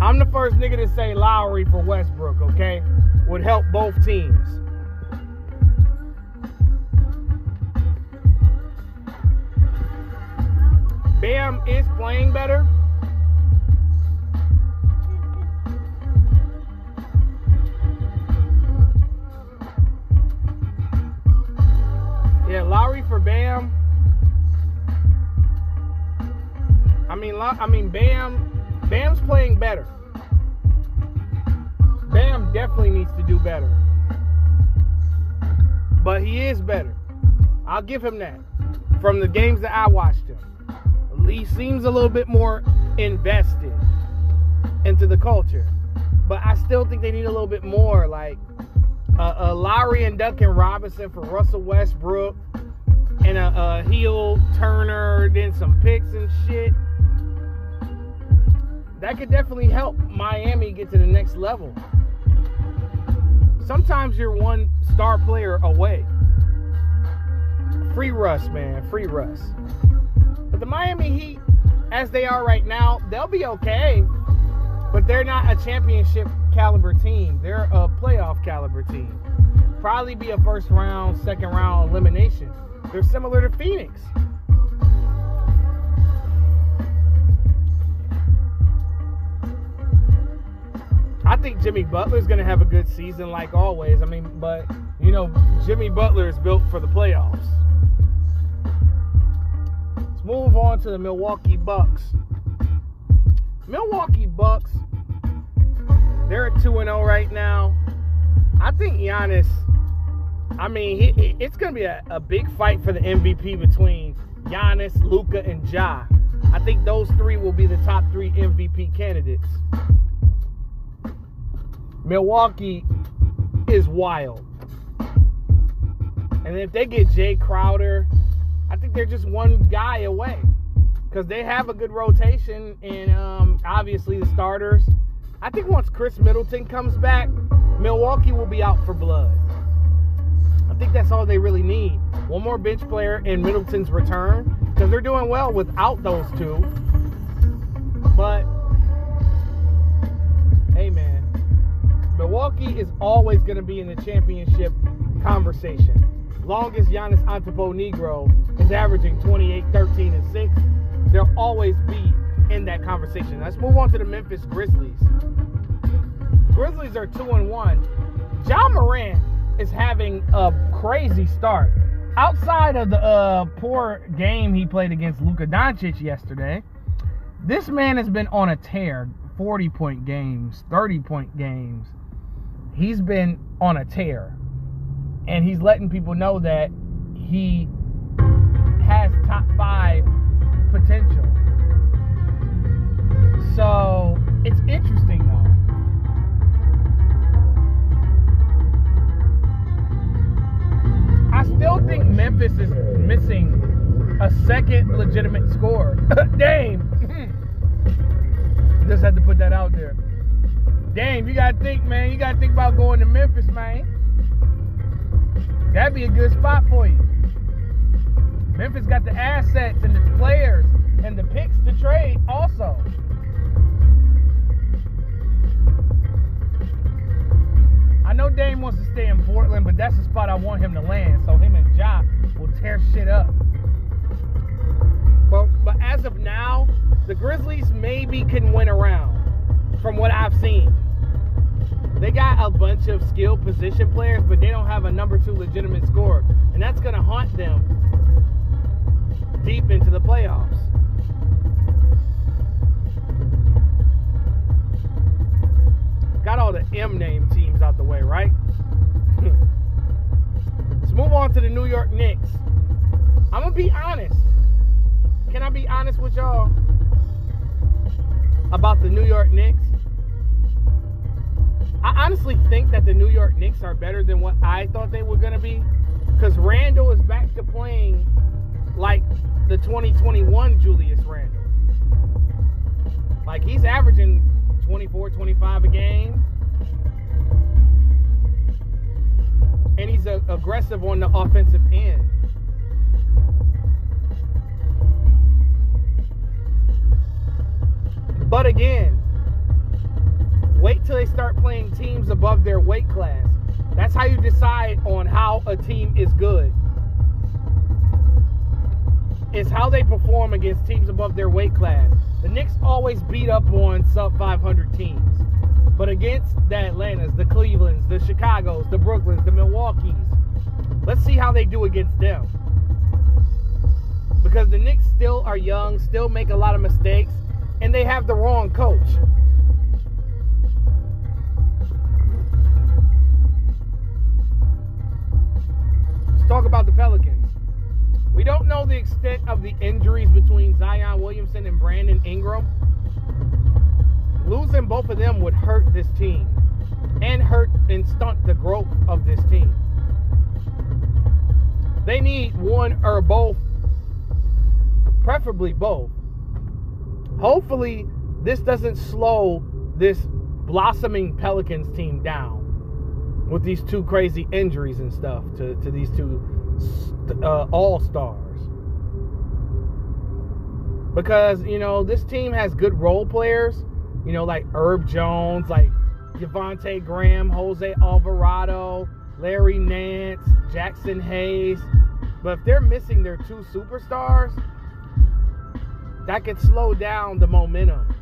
I'm the first nigga to say Lowry for Westbrook, okay? Would help both teams. Bam is playing better. Yeah, Lowry for Bam. I mean, I mean, Bam. Bam's playing better. Bam definitely needs to do better. But he is better. I'll give him that. From the games that I watched him. He seems a little bit more invested into the culture. But I still think they need a little bit more. Like uh, uh, Lowry and Duncan Robinson for Russell Westbrook. And a, a Hield Turner, then some picks and shit that could definitely help Miami get to the next level. Sometimes you're one star player away. Free Russ, man, free Russ. But the Miami Heat, as they are right now, they'll be okay. But they're not a championship caliber team. They're a playoff caliber team. Probably be a first round, second round elimination. They're similar to Phoenix. I think Jimmy Butler's going to have a good season, like always. I mean, but, you know, Jimmy Butler is built for the playoffs. Let's move on to the Milwaukee Bucks. Milwaukee Bucks, they're at 2 0 right now. I think Giannis, I mean, he, it's going to be a, a big fight for the MVP between Giannis, Luka, and Ja. I think those three will be the top three MVP candidates. Milwaukee is wild. And if they get Jae Crowder, I think they're just one guy away. Because they have a good rotation and um, obviously the starters. I think once Khris Middleton comes back, Milwaukee will be out for blood. I think that's all they really need. One more bench player in Middleton's return. Because they're doing well without those two. But, hey man, Milwaukee is always going to be in the championship conversation. Long as Giannis Antetokounmpo is averaging 28, 13, and 6, they'll always be in that conversation. Let's move on to the Memphis Grizzlies. Grizzlies are 2 and 1. Ja Morant is having a crazy start. Outside of the uh, poor game he played against Luka Doncic yesterday, this man has been on a tear 40 point games, 30 point games he's been on a tear. And he's letting people know that he has top five potential. So it's interesting though. I still think Memphis is missing a second legitimate score. Dame. Just had to put that out there. Damn, you gotta think, man. You gotta think about going to Memphis, man. That'd be a good spot for you. Memphis got the assets and the players and the picks to trade also. I know Dame wants to stay in Portland, but that's the spot I want him to land. So him and Ja will tear shit up. But but as of now, the Grizzlies maybe can win around from what I've seen. They got a bunch of skilled position players, but they don't have a number two legitimate scorer. And that's going to haunt them deep into the playoffs. Got all the M name teams out the way, right? Let's move on to the New York Knicks. I'm going to be honest. Can I be honest with y'all about the New York Knicks? I honestly think that the New York Knicks are better than what I thought they were going to be. Because Randle is back to playing like the 2021 Julius Randle. Like he's averaging 24, 25 a game. And he's a, aggressive on the offensive end. But again, playing teams above their weight class. That's how you decide on how a team is good. It's how they perform against teams above their weight class. The Knicks always beat up on sub 500 teams. But against the Atlantas, the Clevelands, the Chicagos, the Brooklyns, the Milwaukees, let's see how they do against them. Because the Knicks still are young, still make a lot of mistakes, and they have the wrong coach. Let's talk about the Pelicans. We don't know the extent of the injuries between Zion Williamson and Brandon Ingram. Losing both of them would hurt this team and hurt and stunt the growth of this team. They need one or both, preferably both. Hopefully, this doesn't slow this blossoming Pelicans team down with these two crazy injuries and stuff to, to these two uh, all stars. Because, you know, this team has good role players, you know, like Herb Jones, like Devonte Graham, Jose Alvarado, Larry Nance, Jaxson Hayes. But if they're missing their two superstars, that could slow down the momentum.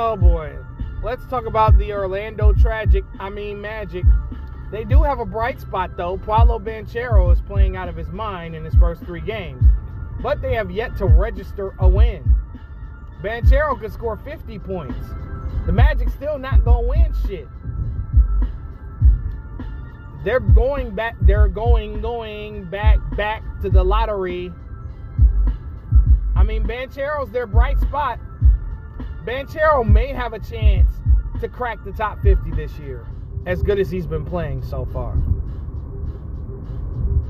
Oh boy. Let's talk about the Orlando Tragic, I mean Magic. They do have a bright spot though. Paolo Banchero is playing out of his mind in his first three games, but they have yet to register a win. Banchero could score 50 points. The Magic still not gonna win shit. They're going back. They're going going back back to the lottery. I mean, Banchero's their bright spot. Banchero may have a chance to crack the top 50 this year, as good as he's been playing so far.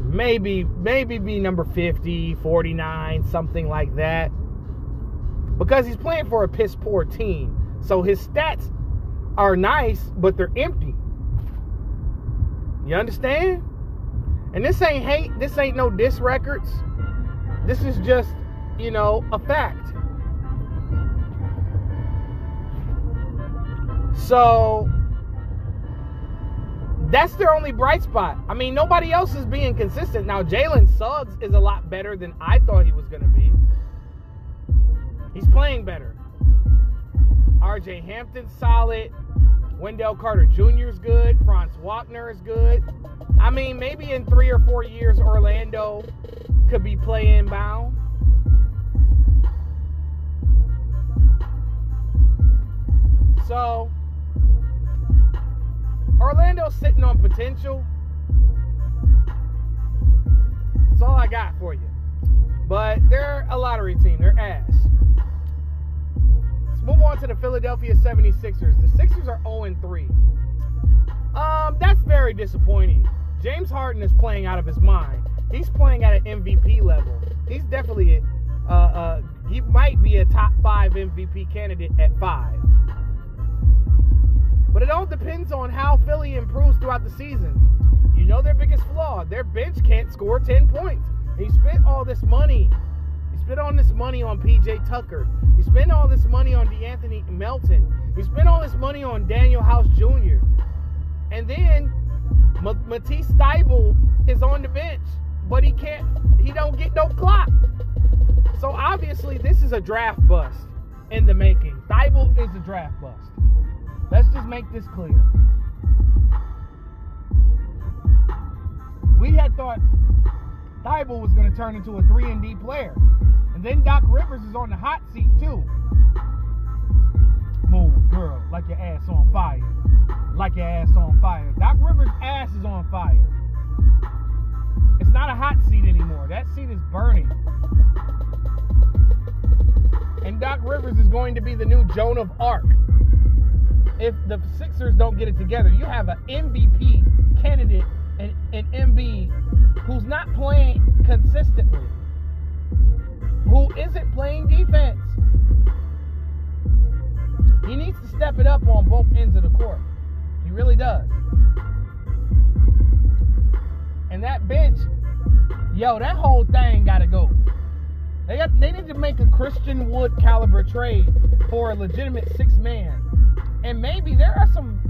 Maybe, maybe be number 50, 49, something like that. Because he's playing for a piss poor team. So his stats are nice, but they're empty. You understand? And this ain't hate, this ain't no diss records. This is just, you know, a fact. So that's their only bright spot. I mean, nobody else is being consistent. Now, Jalen Suggs is a lot better than I thought he was going to be. He's playing better. RJ Hampton's solid. Wendell Carter Jr. is good. Franz Wagner is good. I mean, maybe in three or four years, Orlando could be playing bound. Sitting on potential. That's all I got for you. But they're a lottery team. They're ass. Let's move on to the Philadelphia 76ers. The Sixers are 0 3. Um, that's very disappointing. James Harden is playing out of his mind. He's playing at an MVP level. He's definitely, uh, uh, he might be a top five MVP candidate at five. But it all depends on how Philly improves throughout the season. You know their biggest flaw. Their bench can't score 10 points. And you spent all this money. You spent all this money on PJ Tucker. You spent all this money on De'Anthony Melton. You spent all this money on Danuel House Jr. And then M- Matisse Thybulle is on the bench, but he can't, he don't get no clock. So obviously this is a draft bust in the making. Thybulle is a draft bust. Let's just make this clear. We had thought Thybulle was going to turn into a 3 and D player. And then Doc Rivers is on the hot seat too. Move, girl, like your ass on fire. Like your ass on fire. Doc Rivers' ass is on fire. It's not a hot seat anymore. That seat is burning. And Doc Rivers is going to be the new Joan of Arc if the Sixers don't get it together. You have an MVP candidate and an MB who's not playing consistently, who isn't playing defense. He needs to step it up on both ends of the court. He really does. And that bench Yo, that whole thing gotta go. They got they need to make a Christian Wood caliber trade for a legitimate six man. And maybe there are some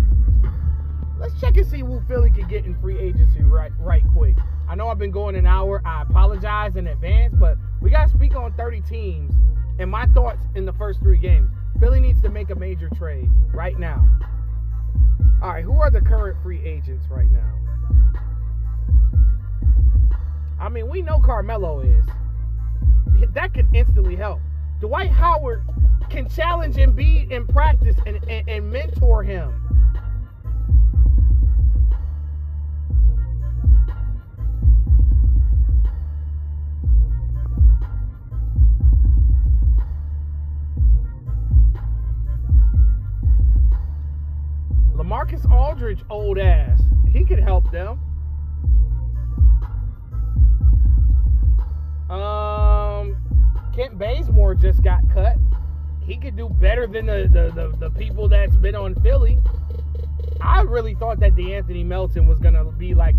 let's check and see who Philly can get in free agency right right quick. I know I've been going an hour. I apologize in advance, but we gotta speak on 30 teams and my thoughts in the first three games. Philly needs to make a major trade right now. All right, who are the current free agents right now? I mean, we know Carmelo is. That could instantly help. Dwight Howard can challenge Embiid in practice and, and, and mentor him. LaMarcus Aldridge, old ass, he could help them. Um, Kent Bazemore just got cut. He could do better than the, the, the, the people that's been on Philly. I really thought that DeAnthony Melton was gonna be like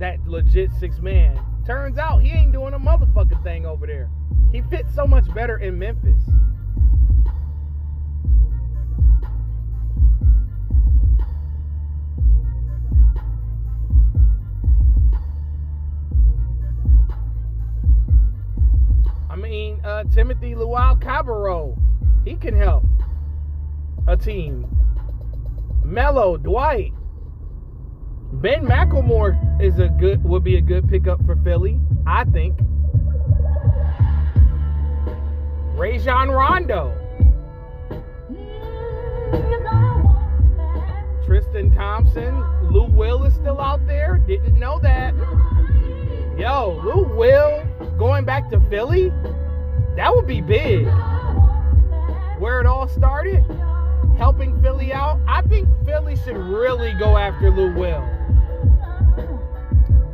that legit six man. Turns out he ain't doing a motherfucking thing over there. He fits so much better in Memphis. Mean, uh, Timothy Luwawu-Cabarrot, he can help a team. Melo, Dwight, Ben McLemore is a good would be a good pickup for Philly, I think. Rajon Rondo. Tristan Thompson, Lou Will is still out there. Didn't know that. Yo, Lou Will going back to Philly? That would be big. Where it all started, helping Philly out. I think Philly should really go after Lou Will.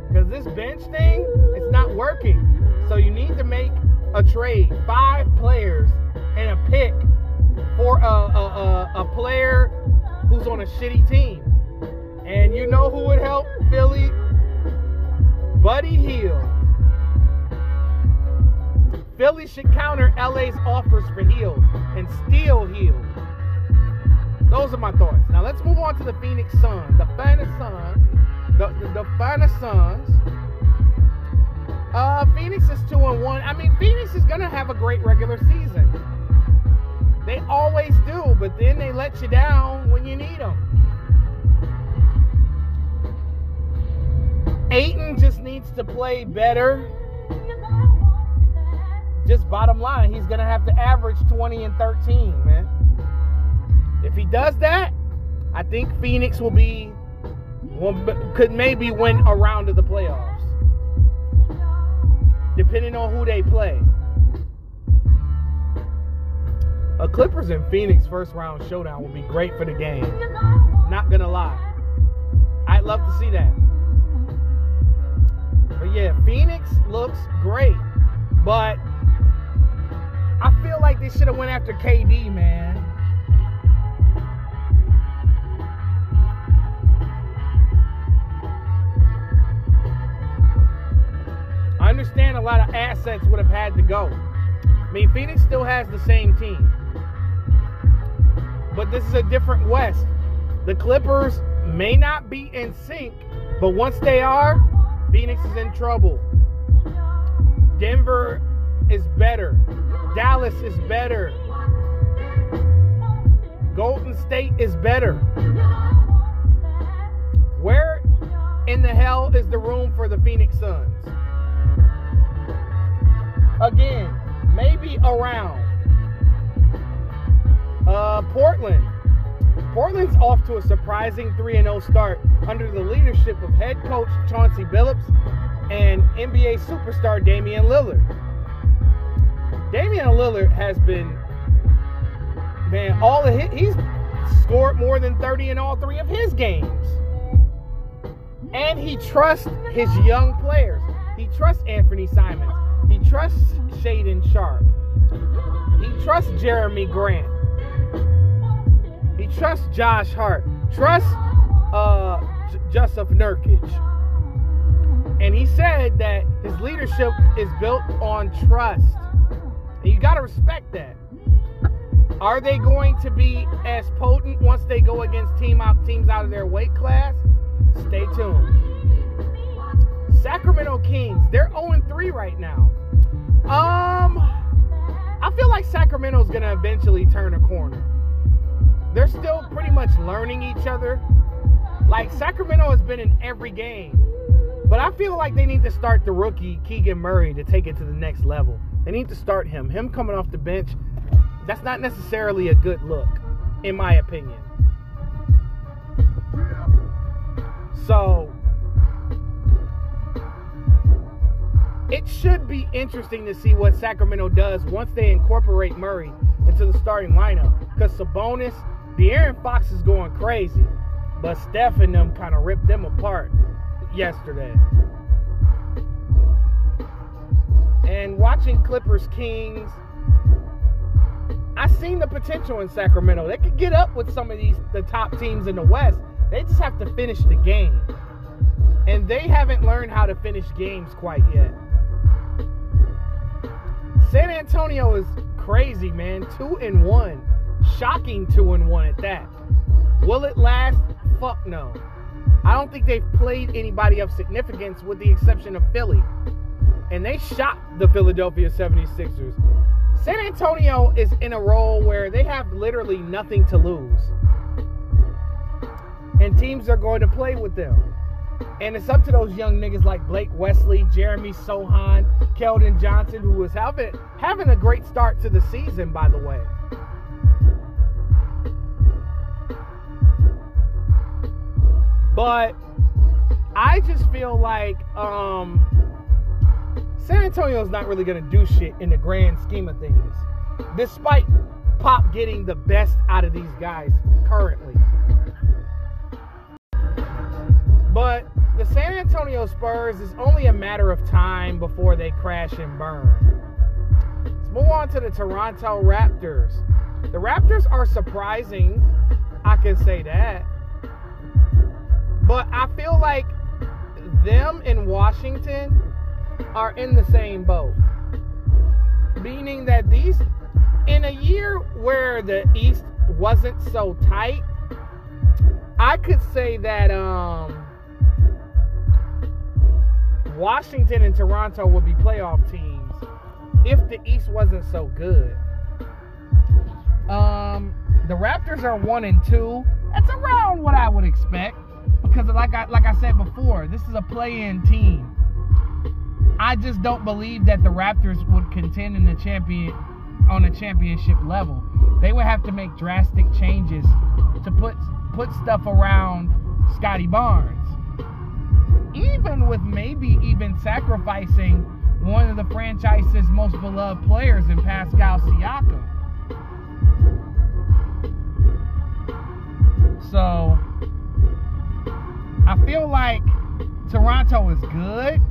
Because this bench thing, it's not working. So you need to make a trade. Five players and a pick for a, a, a, a player who's on a shitty team. Should counter LA's offers for Hield and steal Hield. Those are my thoughts. Now let's move on to the Phoenix Suns. The finest Suns. The, the, the finest Suns. Uh, Phoenix is two and one. I mean, Phoenix is gonna have a great regular season. They always do, but then they let you down when you need them. Ayton just needs to play better just bottom line, he's going to have to average 20 and 13, man. If he does that, I think Phoenix will be could maybe win a round of the playoffs. Depending on who they play. A Clippers and Phoenix first round showdown would be great for the game. Not gonna lie. I'd love to see that. But yeah, Phoenix looks great. But I feel like they should have went after KD, man. I understand a lot of assets would have had to go. I mean, Phoenix still has the same team. But this is a different West. The Clippers may not be in sync, but once they are, Phoenix is in trouble. Denver is better. Dallas is better. Golden State is better. Where in the hell is the room for the Phoenix Suns? Again, maybe around. Uh, Portland. Portland's off to a surprising 3 0 start under the leadership of head coach Chauncey Billups and NBA superstar Damian Lillard. Damian Lillard has been, man, all his, he's scored more than 30 in all three of his games. And he trusts his young players. He trusts Anthony Simons. He trusts Shaedon Sharp. He trusts Jerami Grant. He trusts Josh Hart. Trusts uh, J- Jusuf Nurkic. And he said that his leadership is built on trust. You got to respect that. Are they going to be as potent once they go against team out teams out of their weight class? Stay tuned. Sacramento Kings, they're 0-3 right now. Um I feel like Sacramento's gonna eventually turn a corner. They're still pretty much learning each other. Like Sacramento has been in every game. But I feel like they need to start the rookie Keegan Murray to take it to the next level. They need to start him. Him coming off the bench that's not necessarily a good look, in my opinion. So, it should be interesting to see what Sacramento does once they incorporate Murray into the starting lineup. Because Sabonis, De'Aaron Fox is going crazy, but Steph and them kind of ripped them apart yesterday. And watching Clippers Kings I seen the potential in Sacramento. They could get up with some of these the top teams in the West. They just have to finish the game. And they haven't learned how to finish games quite yet. San Antonio is crazy, man. Two and one. Shocking two and one at that. Will it last? Fuck no. I don't think they've played anybody of significance with the exception of Philly. And they shot the Philadelphia 76ers. San Antonio is in a role where they have literally nothing to lose. And teams are going to play with them. And it's up to those young niggas like Blake Wesley, Jeremy Sochan, Keldon Johnson, who is having having a great start to the season, by the way. But I just feel like um, San Antonio is not really going to do shit in the grand scheme of things, despite Pop getting the best out of these guys currently. But the San Antonio Spurs is only a matter of time before they crash and burn. Let's move on to the Toronto Raptors. The Raptors are surprising, I can say that. But I feel like them in Washington are in the same boat. Meaning that these, in a year where the East wasn't so tight, I could say that um, Washington and Toronto would be playoff teams if the East wasn't so good. Um, the Raptors are one and two. That's around what I would expect because, like I like I said before, this is a play-in team. I just don't believe that the Raptors would contend in the champion on a championship level. They would have to make drastic changes to put put stuff around Scottie Barnes. Even with maybe even sacrificing one of the franchise's most beloved players in Pascal Siakam. So I feel like Toronto is good.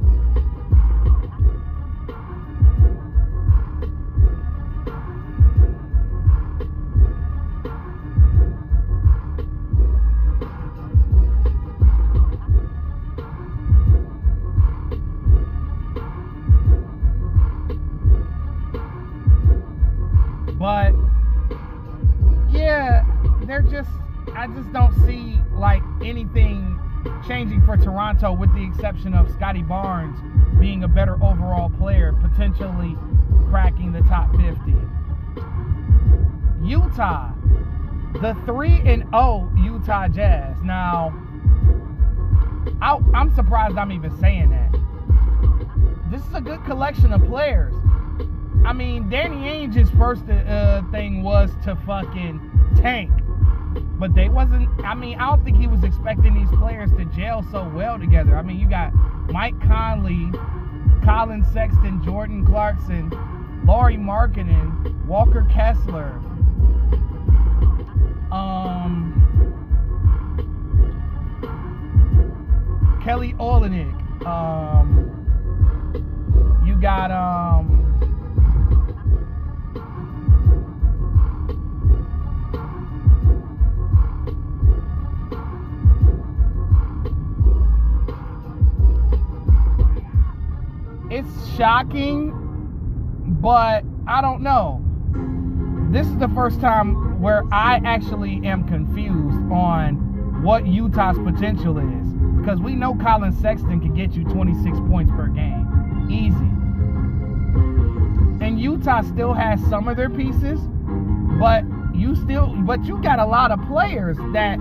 I just don't see like anything changing for Toronto with the exception of Scottie Barnes being a better overall player, potentially cracking the top 50. Utah, the 3 and 0 Utah Jazz. Now, I, I'm surprised I'm even saying that. This is a good collection of players. I mean, Danny Ainge's first uh, thing was to fucking tank. But they wasn't, I mean, I don't think he was expecting these players to gel so well together. I mean, you got Mike Conley, Collin Sexton, Jordan Clarkson, Lauri Markkanen, Walker Kessler, um, Kelly Olynyk. Um, you got um, shocking, but I don't know. This is the first time where I actually am confused on what Utah's potential is. Because we know Collin Sexton can get you 26 points per game. Easy. And Utah still has some of their pieces, but you still but you got a lot of players that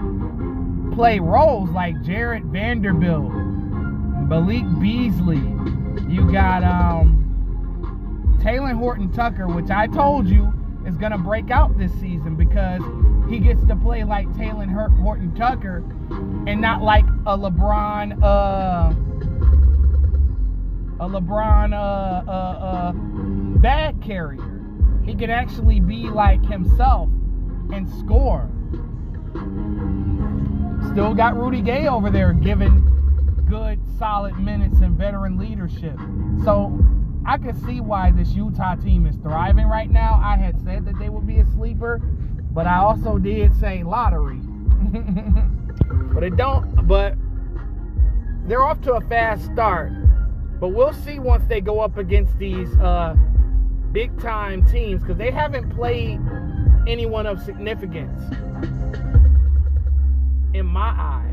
play roles like Jarred Vanderbilt, Malik Beasley. You got um Talen Horton Tucker, which I told you is gonna break out this season because he gets to play like Talen Horton Tucker and not like a LeBron uh a LeBron uh uh uh bag carrier. He can actually be like himself and score. Still got Rudy Gay over there giving good, solid minutes and veteran leadership. So I can see why this Utah team is thriving right now. I had said that they would be a sleeper, but I also did say lottery. but it don't but they're off to a fast start. But we'll see once they go up against these uh, big time teams because they haven't played anyone of significance in my eyes.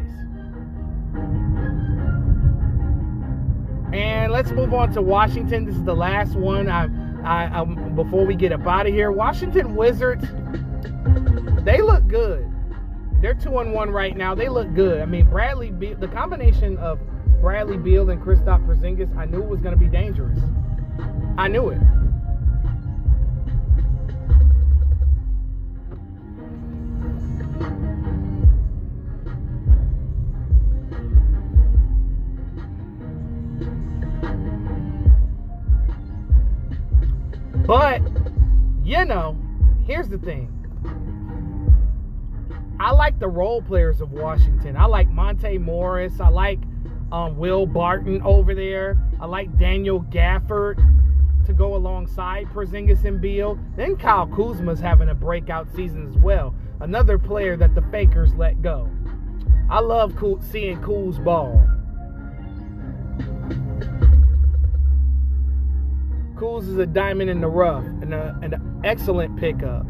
And let's move on to Washington. This is the last one. I, I, I before we get up out of here, Washington Wizards. They look good. They're two and one right now. They look good. I mean, Bradley, the combination of Bradley Beal and Kristaps Porzingis, I knew it was going to be dangerous. I knew it. But, you know, here's the thing. I like the role players of Washington. I like Monte Morris. I like um, Will Barton over there. I like Daniel Gafford to go alongside Porzingis and Beal. Then Kyle Kuzma's having a breakout season as well. Another player that the Fakers let go. I love seeing Kuz ball. Kuz is a diamond in the rough and, a, an excellent pickup.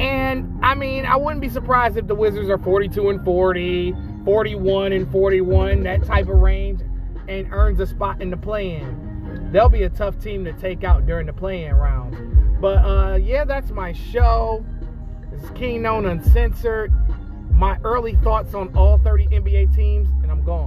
And I mean, I wouldn't be surprised if the Wizards are 42 and 40, 41 and 41, that type of range, and earns a spot in the play-in. They'll be a tough team to take out during the play-in rounds. But uh, yeah, that's my show. Is King Known Uncensored. My early thoughts on all 30 NBA teams, and I'm gone.